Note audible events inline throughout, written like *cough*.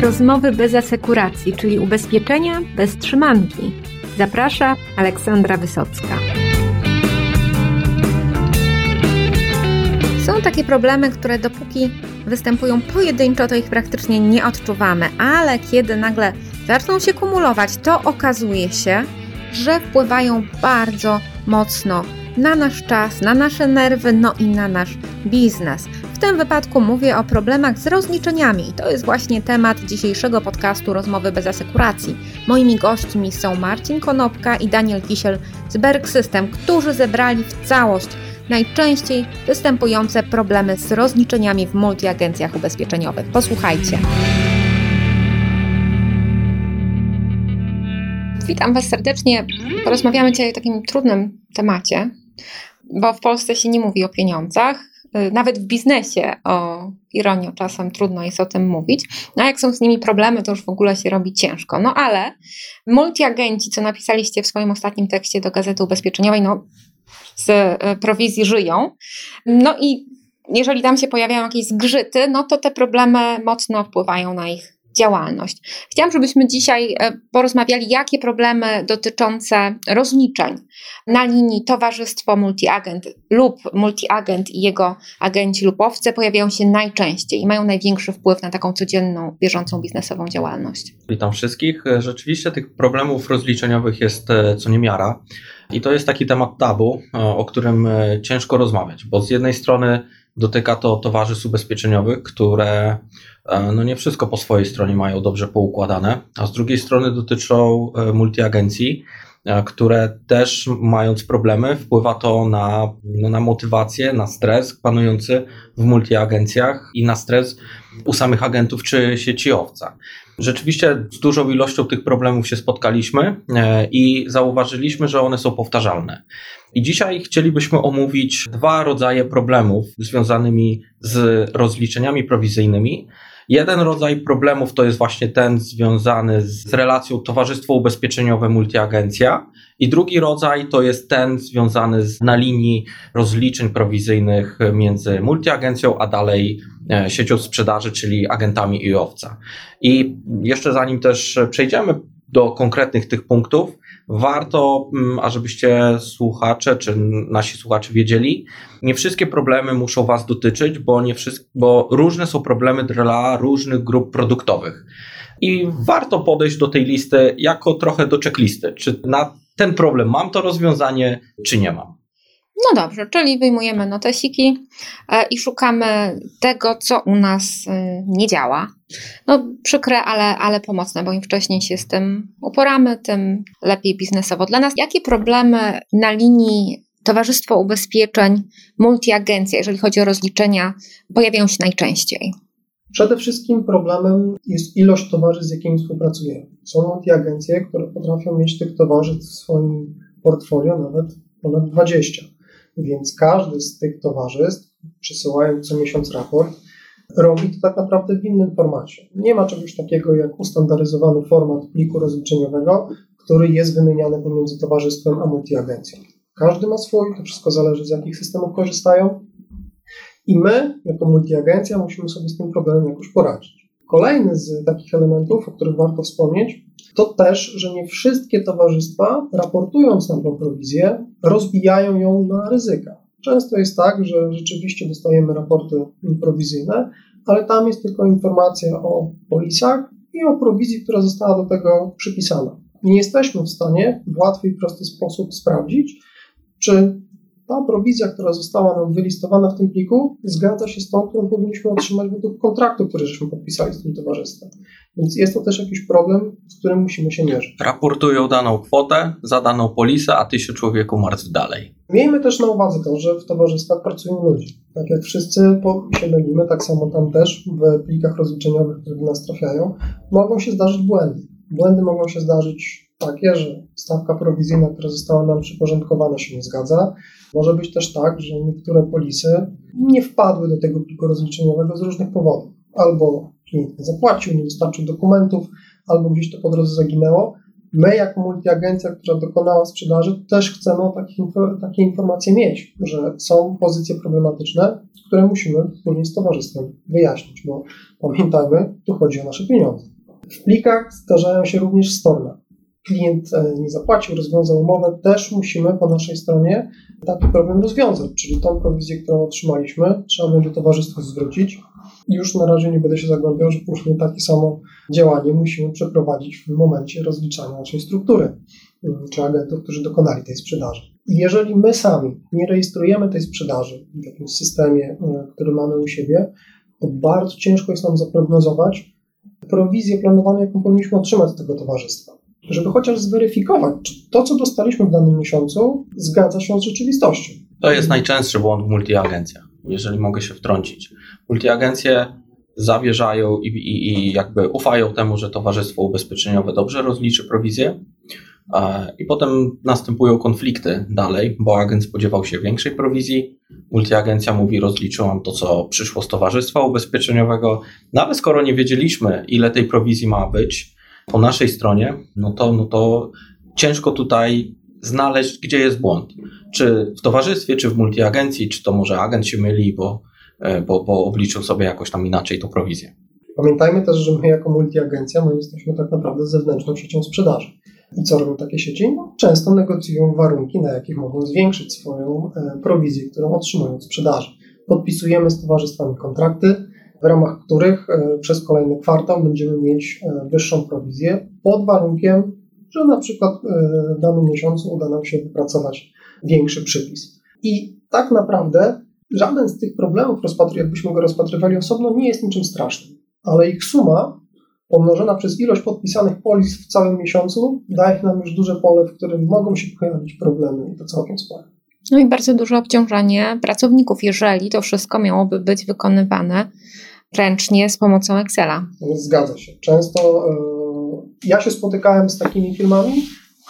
Rozmowy bez asekuracji, czyli ubezpieczenia bez trzymanki. Zaprasza Aleksandra Wysocka. Są takie problemy, które dopóki występują pojedynczo, to ich praktycznie nie odczuwamy, ale kiedy nagle zaczną się kumulować, to okazuje się, że wpływają bardzo mocno na nasz czas, na nasze nerwy, no i na nasz biznes. Tym wypadku mówię o problemach z rozliczeniami i to jest właśnie temat dzisiejszego podcastu Rozmowy bez asekuracji. Moimi gośćmi są Marcin Konopka i Daniel Kisiel z Berg System, którzy zebrali w całość najczęściej występujące problemy z rozliczeniami w multiagencjach ubezpieczeniowych. Posłuchajcie. Witam Was serdecznie. Porozmawiamy dzisiaj o takim trudnym temacie, bo w Polsce się nie mówi o pieniądzach. Y, nawet w biznesie, o ironię, czasem trudno jest o tym mówić. No a jak są z nimi problemy, to już w ogóle się robi ciężko. No ale multiagenci, co napisaliście w swoim ostatnim tekście do Gazety Ubezpieczeniowej, no z y, prowizji żyją. No i jeżeli tam się pojawiają jakieś zgrzyty, no to te problemy mocno wpływają na ich działalność. Chciałam, żebyśmy dzisiaj e, porozmawiali, jakie problemy dotyczące rozliczeń na linii towarzystwo multiagent lub multiagent i jego agenci lub owce pojawiają się najczęściej i mają największy wpływ na taką codzienną, bieżącą biznesową działalność. Witam wszystkich. E, rzeczywiście tych problemów rozliczeniowych jest e, co niemiara i to jest taki temat tabu, o którym ciężko rozmawiać, bo z jednej strony dotyka to towarzystw ubezpieczeniowych, które E, no nie wszystko po swojej stronie mają dobrze poukładane, a z drugiej strony dotyczą e, multiagencji, e, które też mając problemy, wpływa to na, no, na motywację, na stres panujący w multiagencjach i na stres u samych agentów czy sieciowca. Rzeczywiście z dużą ilością tych problemów się spotkaliśmy i zauważyliśmy, że one są powtarzalne. I dzisiaj chcielibyśmy omówić dwa rodzaje problemów związanymi z rozliczeniami prowizyjnymi, Jeden rodzaj problemów to jest właśnie ten związany z relacją towarzystwo ubezpieczeniowe multiagencja i drugi rodzaj to jest ten związany z, na linii rozliczeń prowizyjnych między multiagencją a dalej e, siecią sprzedaży, czyli agentami i owca. I jeszcze zanim też przejdziemy do konkretnych tych punktów, warto, mm, ażebyście słuchacze czy nasi słuchacze wiedzieli, nie wszystkie problemy muszą Was dotyczyć, bo, nie wszystkie, bo różne są problemy dla różnych grup produktowych. I warto podejść do tej listy jako trochę do checklisty. Czy na ten problem mam to rozwiązanie, czy nie mam? No dobrze, czyli wyjmujemy notesiki e, i szukamy tego, co u nas e, nie działa. No przykre, ale, ale pomocne, bo im wcześniej się z tym uporamy, tym lepiej biznesowo dla nas. Jakie problemy na linii Towarzystwo Ubezpieczeń, multiagencja, jeżeli chodzi o rozliczenia, pojawiają się najczęściej? Przede wszystkim problemem jest ilość towarzystw, z jakimi współpracujemy. Są multiagencje, które potrafią mieć tych towarzystw w swoim portfolio nawet ponad 20. Więc każdy z tych towarzystw, przesyłając co miesiąc raport, robi to tak naprawdę w innym formacie. Nie ma czegoś takiego jak ustandaryzowany format pliku rozliczeniowego, który jest wymieniany pomiędzy towarzystwem a multiagencją. Każdy ma swój, to wszystko zależy z jakich systemów korzystają i my, jako multiagencja, musimy sobie z tym problemem jakoś poradzić. Kolejny z takich elementów, o których warto wspomnieć, to też, że nie wszystkie towarzystwa, raportując nam tą prowizję, rozbijają ją na ryzyka. Często jest tak, że rzeczywiście dostajemy raporty prowizyjne, ale tam jest tylko informacja o polisach i o prowizji, która została do tego przypisana. Nie jesteśmy w stanie w łatwy i prosty sposób sprawdzić, czy ta prowizja, która została nam wylistowana w tym pliku, zgadza się z tą, którą powinniśmy otrzymać według kontraktu, który żeśmy podpisali z tym towarzystwem. Więc jest to też jakiś problem, z którym musimy się mierzyć. Raportują daną kwotę za daną polisę, a ty się człowieku martw dalej. Miejmy też na uwadze to, że w towarzystwach pracują ludzie. Tak jak wszyscy się mylimy, tak samo tam też w plikach rozliczeniowych, które do nas trafiają, mogą się zdarzyć błędy. Błędy mogą się zdarzyć takie, że stawka prowizyjna, która została nam przyporządkowana, się nie zgadza. Może być też tak, że niektóre polisy nie wpadły do tego pliku rozliczeniowego z różnych powodów. Albo klient nie zapłacił, nie dostarczył dokumentów, albo gdzieś to po drodze zaginęło. My, jako multiagencja, która dokonała sprzedaży, też chcemy takie, takie informacje mieć, że są pozycje problematyczne, które musimy wspólnie z towarzystwem wyjaśnić, bo pamiętajmy, tu chodzi o nasze pieniądze. W plikach zdarzają się również storna. Klient e, nie zapłacił, rozwiązał umowę, też musimy po naszej stronie taki problem rozwiązać, czyli tą prowizję, którą otrzymaliśmy, trzeba będzie towarzystwu zwrócić. Już na razie nie będę się zagłębiał, że później takie samo działanie musimy przeprowadzić w momencie rozliczania naszej struktury, mm, czy agentów, którzy dokonali tej sprzedaży. Jeżeli my sami nie rejestrujemy tej sprzedaży w jakimś systemie, e, który mamy u siebie, to bardzo ciężko jest nam zaprognozować prowizję planowaną, jaką powinniśmy otrzymać z tego towarzystwa. Żeby chociaż zweryfikować, czy to, co dostaliśmy w danym miesiącu, zgadza się z rzeczywistością. To jest najczęstszy błąd w multiagencjach, jeżeli mogę się wtrącić. Multiagencje zawierzają i, i, i jakby ufają temu, że towarzystwo ubezpieczeniowe dobrze rozliczy prowizję, i potem następują konflikty dalej, bo agent spodziewał się większej prowizji. Multiagencja mówi, rozliczyłam to, co przyszło z towarzystwa ubezpieczeniowego. Nawet skoro nie wiedzieliśmy, ile tej prowizji ma być po naszej stronie, no to, no to ciężko tutaj znaleźć, gdzie jest błąd. Czy w towarzystwie, czy w multiagencji, czy to może agent się myli, bo, e, bo, bo obliczył sobie jakoś tam inaczej tą prowizję. Pamiętajmy też, że my jako multiagencja, my jesteśmy tak naprawdę zewnętrzną siecią sprzedaży. I co robią takie sieci? No, często negocjują warunki, na jakich mogą zwiększyć swoją e, prowizję, którą otrzymują od sprzedaży. Podpisujemy z towarzystwami kontrakty, w ramach których e, przez kolejny kwartał będziemy mieć e, wyższą prowizję pod warunkiem, że na przykład w danym miesiącu uda nam się wypracować większy przypis. I tak naprawdę żaden z tych problemów, jakbyśmy go rozpatrywali osobno, nie jest niczym strasznym, ale ich suma pomnożona przez ilość podpisanych polis w całym miesiącu daje nam już duże pole, w którym mogą się pojawić problemy i to całkiem spore. No i bardzo duże obciążenie pracowników, jeżeli to wszystko miałoby być wykonywane ręcznie z pomocą Excela. Zgadza się. Często yy, ja się spotykałem z takimi firmami,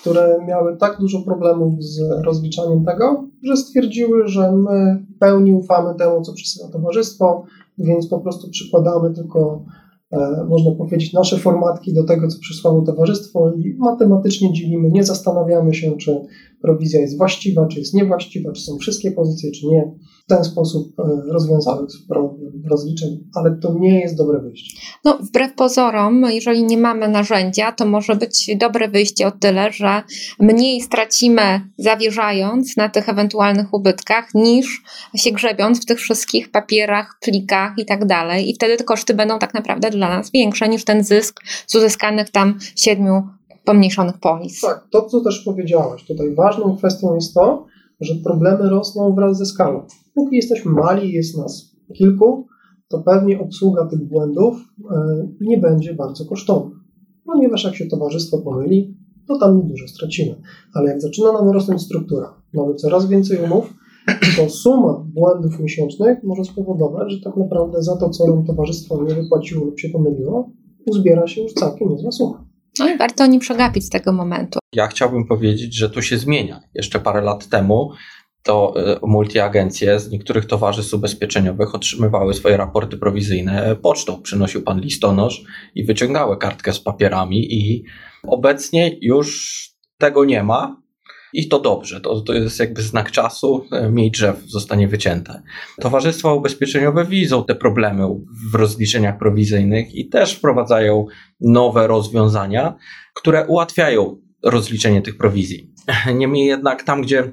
które miały tak dużo problemów z rozliczaniem tego, że stwierdziły, że my w pełni ufamy temu, co przesyła towarzystwo, więc po prostu przykładamy tylko E, można powiedzieć, nasze formatki do tego, co przysłało towarzystwo i matematycznie dzielimy, nie zastanawiamy się, czy prowizja jest właściwa, czy jest niewłaściwa, czy są wszystkie pozycje, czy nie. W ten sposób e, rozwiązały problem rozliczeń, ale to nie jest dobre wyjście. No, wbrew pozorom, jeżeli nie mamy narzędzia, to może być dobre wyjście o tyle, że mniej stracimy zawierzając na tych ewentualnych ubytkach, niż się grzebiąc w tych wszystkich papierach, plikach i tak dalej. I wtedy te koszty będą tak naprawdę dla nas większe niż ten zysk z uzyskanych tam siedmiu pomniejszonych polis. Tak, to co też powiedziałaś, tutaj ważną kwestią jest to, że problemy rosną wraz ze skalą. Póki jesteśmy mali, jest nas kilku, to pewnie obsługa tych błędów e, nie będzie bardzo kosztowna. Ponieważ jak się towarzystwo pomyli, to tam niedużo stracimy. Ale jak zaczyna nam rosnąć struktura, mamy coraz więcej umów, to suma błędów miesięcznych może spowodować, że tak naprawdę za to, co nam towarzystwo nie wypłaciło lub się pomyliło, uzbiera się już całkiem niezła suma. No i warto nie przegapić tego momentu. Ja chciałbym powiedzieć, że to się zmienia. Jeszcze parę lat temu to e, multiagencje z niektórych towarzystw ubezpieczeniowych otrzymywały swoje raporty prowizyjne pocztą. Przynosił pan listonosz i wyciągały kartkę z papierami i obecnie już tego nie ma. I to dobrze, to, to jest jakby znak czasu, e, mniej drzew zostanie wycięte. Towarzystwa ubezpieczeniowe widzą te problemy w rozliczeniach prowizyjnych i też wprowadzają nowe rozwiązania, które ułatwiają rozliczenie tych prowizji. *laughs* Niemniej jednak tam, gdzie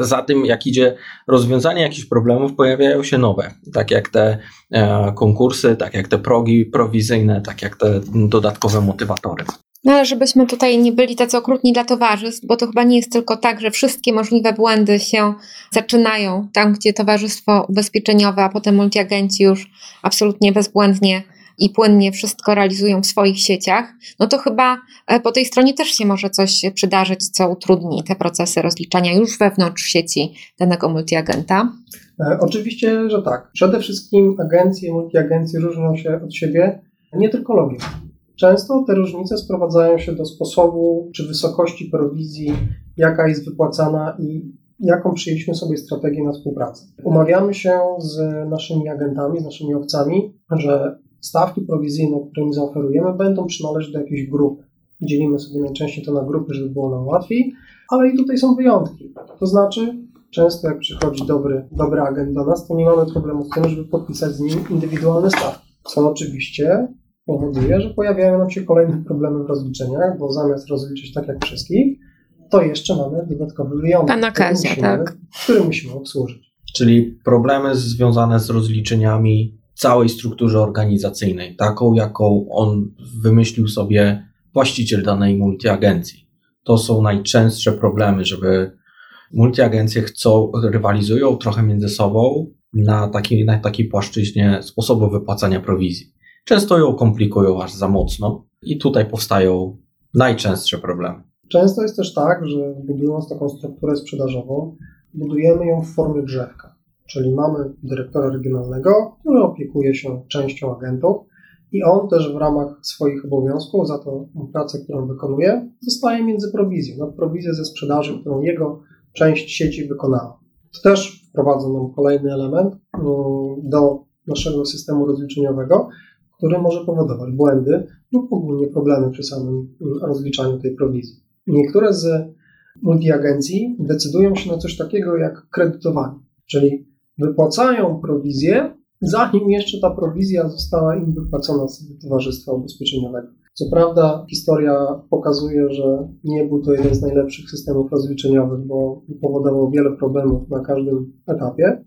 za tym, jak idzie rozwiązanie jakichś problemów, pojawiają się nowe, tak jak te e, konkursy, tak jak te progi prowizyjne, tak jak te dodatkowe motywatory. No ale żebyśmy tutaj nie byli tacy okrutni dla towarzystw, bo to chyba nie jest tylko tak, że wszystkie możliwe błędy się zaczynają tam, gdzie towarzystwo ubezpieczeniowe, a potem multiagenci już absolutnie bezbłędnie i płynnie wszystko realizują w swoich sieciach, no to chyba e, po tej stronie też się może coś przydarzyć, co utrudni te procesy rozliczania już wewnątrz sieci danego multiagenta. E, oczywiście, że tak. Przede wszystkim agencje, multiagencje różnią się od siebie nie tylko logiką. Często te różnice sprowadzają się do sposobu czy wysokości prowizji, jaka jest wypłacana i jaką przyjęliśmy sobie strategię na współpracę. Umawiamy się z naszymi agentami, z naszymi owcami, że stawki prowizyjne, które im zaoferujemy, będą przynależeć do jakiejś grupy. Dzielimy sobie najczęściej to na grupy, żeby było nam łatwiej, ale i tutaj są wyjątki. To znaczy, często jak przychodzi dobry, dobry agent do nas, to nie mamy problemu z tym, żeby podpisać z nim indywidualny stawki. Co oczywiście powoduje, że pojawiają nam się kolejne problemy w rozliczeniach, bo zamiast rozliczyć tak jak wszystkich, to jeszcze mamy dodatkowy wyjątek, Pana Kazia, który musimy, tak. który musimy obsłużyć. Czyli problemy związane z rozliczeniami w całej strukturze organizacyjnej, taką jaką on wymyślił sobie właściciel danej multiagencji. To są najczęstsze problemy, żeby multiagencje chcą, rywalizują trochę między sobą na takiej, na takiej płaszczyźnie sposobu wypłacania prowizji. Często ją komplikują aż za mocno i tutaj powstają najczęstsze problemy. Często jest też tak, że budując taką strukturę sprzedażową, budujemy ją w formie drzewka. Czyli mamy dyrektora regionalnego, który opiekuje się częścią agentów i on też w ramach swoich obowiązków za tą pracę, którą wykonuje, dostaje między prowizję, nad prowizję ze sprzedaży, którą jego część sieci wykonała. To też wprowadza nam kolejny element mm, do naszego systemu rozliczeniowego, który może powodować błędy lub ogólnie problemy przy samym mm, rozliczaniu tej prowizji. Niektóre z multiagencji decydują się na coś takiego jak kredytowanie, czyli wypłacają prowizję, zanim jeszcze ta prowizja została im wypłacona z Towarzystwa Ubezpieczeniowego. Co prawda, historia pokazuje, że nie był to jeden z najlepszych systemów rozliczeniowych, bo powodował wiele problemów na każdym etapie,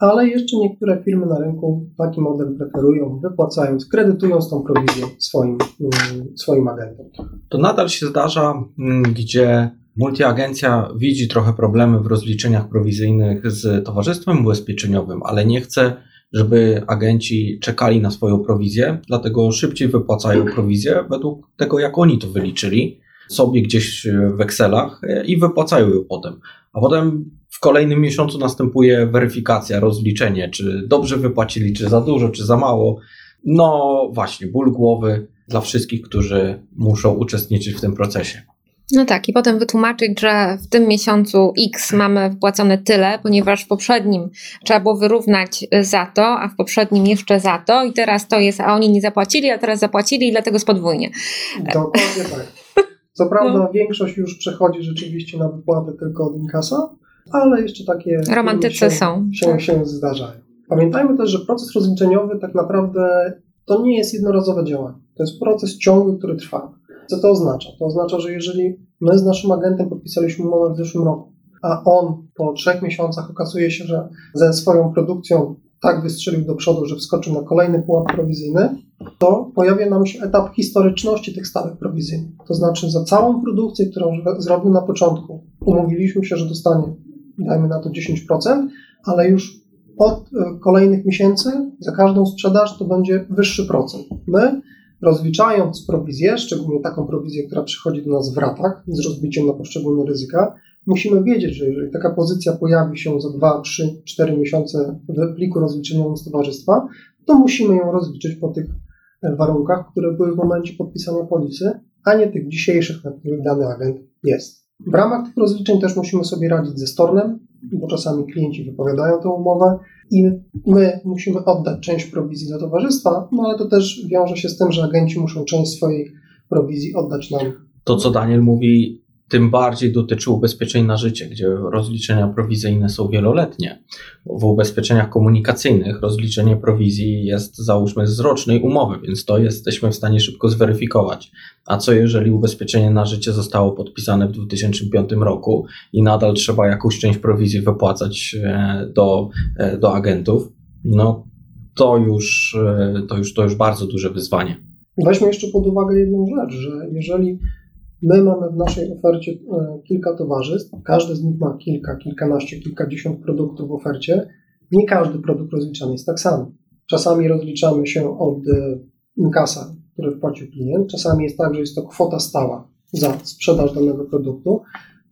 ale jeszcze niektóre firmy na rynku taki model preferują, wypłacając, kredytując tą prowizję swoim, mm, swoim agentom. To nadal się zdarza, mm, gdzie multiagencja widzi trochę problemy w rozliczeniach prowizyjnych z towarzystwem ubezpieczeniowym, ale nie chce, żeby agenci czekali na swoją prowizję, dlatego szybciej wypłacają prowizję według tego, jak oni to wyliczyli sobie gdzieś w Excelach i wypłacają ją potem. A potem w kolejnym miesiącu następuje weryfikacja, rozliczenie, czy dobrze wypłacili, czy za dużo, czy za mało. No właśnie, ból głowy dla wszystkich, którzy muszą uczestniczyć w tym procesie. No tak, i potem wytłumaczyć, że w tym miesiącu X mamy wpłacone tyle, ponieważ w poprzednim trzeba było wyrównać za to, a w poprzednim jeszcze za to, i teraz to jest, a oni nie zapłacili, a teraz zapłacili, i dlatego jest podwójnie. Dokładnie tak. *laughs* Co prawda, no. większość już przechodzi rzeczywiście na wypłatę tylko od inkasa, ale jeszcze takie romantycy się, są. Się, tak. się zdarzają. Pamiętajmy też, że proces rozliczeniowy tak naprawdę to nie jest jednorazowe działanie. To jest proces ciągły, który trwa. Co to oznacza? To oznacza, że jeżeli my z naszym agentem podpisaliśmy umowę w zeszłym roku, a on po trzech miesiącach okazuje się, że ze swoją produkcją tak wystrzelił do przodu, że wskoczył na kolejny pułap prowizyjny, to pojawia nam się etap historyczności tych stawek prowizyjnych. To znaczy za całą produkcję, którą zrobił na początku, umówiliśmy się, że dostanie, dajmy na to 10%, ale już od e, kolejnych miesięcy za każdą sprzedaż to będzie wyższy procent. My rozliczając prowizję, szczególnie taką prowizję, która przychodzi do nas w ratach z rozbiciem na poszczególne ryzyka, musimy wiedzieć, że jeżeli taka pozycja pojawi się za 2, 3, 4 miesiące w pliku rozliczeniowym z towarzystwa, to musimy ją rozliczyć po tych warunkach, które były w momencie podpisania polisy, a nie tych dzisiejszych, na których dany agent jest. W ramach tych rozliczeń też musimy sobie radzić ze stornem, bo czasami klienci wypowiadają tę umowę i my musimy oddać część prowizji do towarzystwa, no ale to też wiąże się z tym, że agenci muszą część swojej prowizji oddać nam. To, co Daniel mówi, tym bardziej dotyczy ubezpieczeń na życie, gdzie rozliczenia prowizyjne są wieloletnie. W ubezpieczeniach komunikacyjnych rozliczenie prowizji jest załóżmy z rocznej umowy, więc to jesteśmy w stanie szybko zweryfikować. A co jeżeli ubezpieczenie na życie zostało podpisane w 2005 roku i nadal trzeba jakąś część prowizji wypłacać e, do, e, do agentów? No to już, e, to, już, to już bardzo duże wyzwanie. Weźmy jeszcze pod uwagę jedną rzecz, że jeżeli My mamy w naszej ofercie e, kilka towarzystw, każdy z nich ma kilka, kilkanaście, kilkadziesiąt produktów w ofercie. Nie każdy produkt rozliczany jest tak samo. Czasami rozliczamy się od e, inkasa, który wpłacił klient, czasami jest tak, że jest to kwota stała za sprzedaż danego produktu,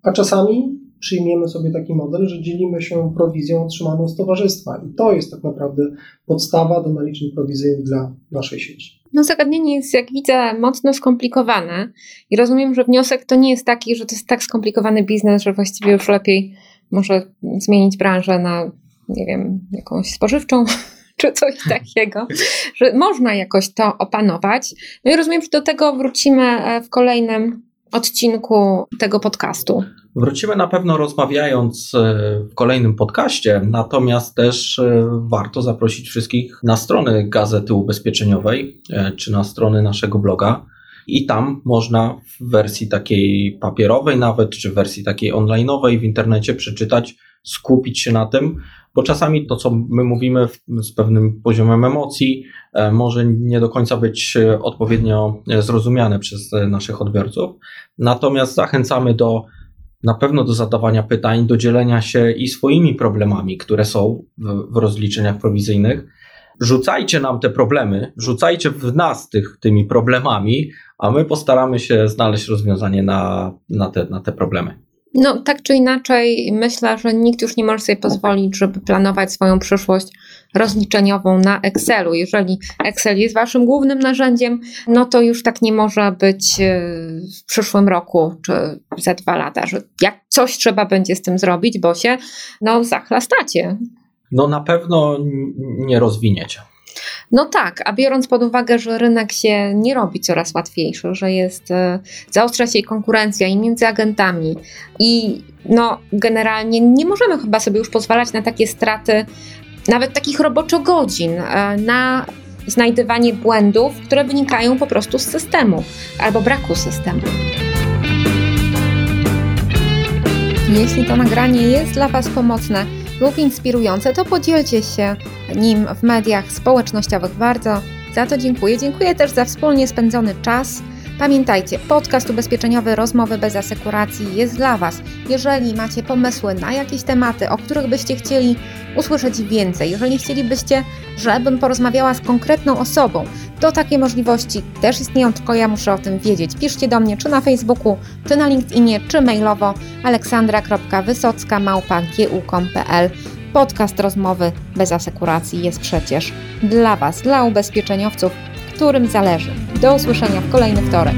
a czasami przyjmiemy sobie taki model, że dzielimy się prowizją otrzymaną z towarzystwa. I to jest tak naprawdę podstawa do naliczeń prowizyjnych dla naszej sieci. No, zagadnienie jest, jak widzę, mocno skomplikowane i rozumiem, że wniosek to nie jest taki, że to jest tak skomplikowany biznes, że właściwie już lepiej może zmienić branżę na, nie wiem, jakąś spożywczą *laughs* czy coś takiego, że można jakoś to opanować. No i rozumiem, że do tego wrócimy e, w kolejnym odcinku tego podcastu. Wrócimy na pewno rozmawiając e, w kolejnym podcaście, natomiast też e, warto zaprosić wszystkich na strony Gazety Ubezpieczeniowej czy na strony naszego bloga. I tam można w wersji takiej papierowej, nawet czy w wersji takiej onlineowej w internecie przeczytać, skupić się na tym, bo czasami to, co my mówimy z pewnym poziomem emocji, e, może nie do końca być e, odpowiednio e, zrozumiane przez naszych odbiorców. Natomiast zachęcamy do na pewno do zadawania pytań, do dzielenia się i swoimi problemami, które są w, w rozliczeniach prowizyjnych. Rzucajcie nam te problemy, rzucajcie w nas tych, tymi problemami, a my postaramy się znaleźć rozwiązanie na, na, te, na te problemy. No, tak czy inaczej, myślę, że nikt już nie może sobie pozwolić, żeby planować swoją przyszłość rozliczeniową na Excelu. Jeżeli Excel jest waszym głównym narzędziem, no to już tak nie może być e, w przyszłym roku czy za dwa lata, że jak coś trzeba będzie z tym zrobić, bo się no, zachlastacie. No na pewno nie rozwiniecie. No tak, a biorąc pod uwagę, że rynek się nie robi coraz łatwiejszy, że jest, e, zaostrza się konkurencja i między agentami i no generalnie nie możemy chyba sobie już pozwalać na takie straty, nawet takich roboczo godzin, e, na znajdywanie błędów, które wynikają po prostu z systemu albo braku systemu. Jeśli to nagranie jest dla Was pomocne, lub inspirujące, to podzielcie się nim w mediach społecznościowych. Bardzo za to dziękuję. Dziękuję też za wspólnie spędzony czas. Pamiętajcie, podcast ubezpieczeniowy Rozmowy bez asekuracji jest dla Was. Jeżeli macie pomysły na jakieś tematy, o których byście chcieli usłyszeć więcej, jeżeli chcielibyście, żebym porozmawiała z konkretną osobą, to takie możliwości też istnieją, tylko ja muszę o tym wiedzieć. Piszcie do mnie czy na Facebooku, czy na LinkedInie, czy mailowo aleksandra.wysocka.gu.com.pl Podcast rozmowy bez asekuracji jest przecież dla Was, dla ubezpieczeniowców, którym zależy. Do usłyszenia w kolejny wtorek.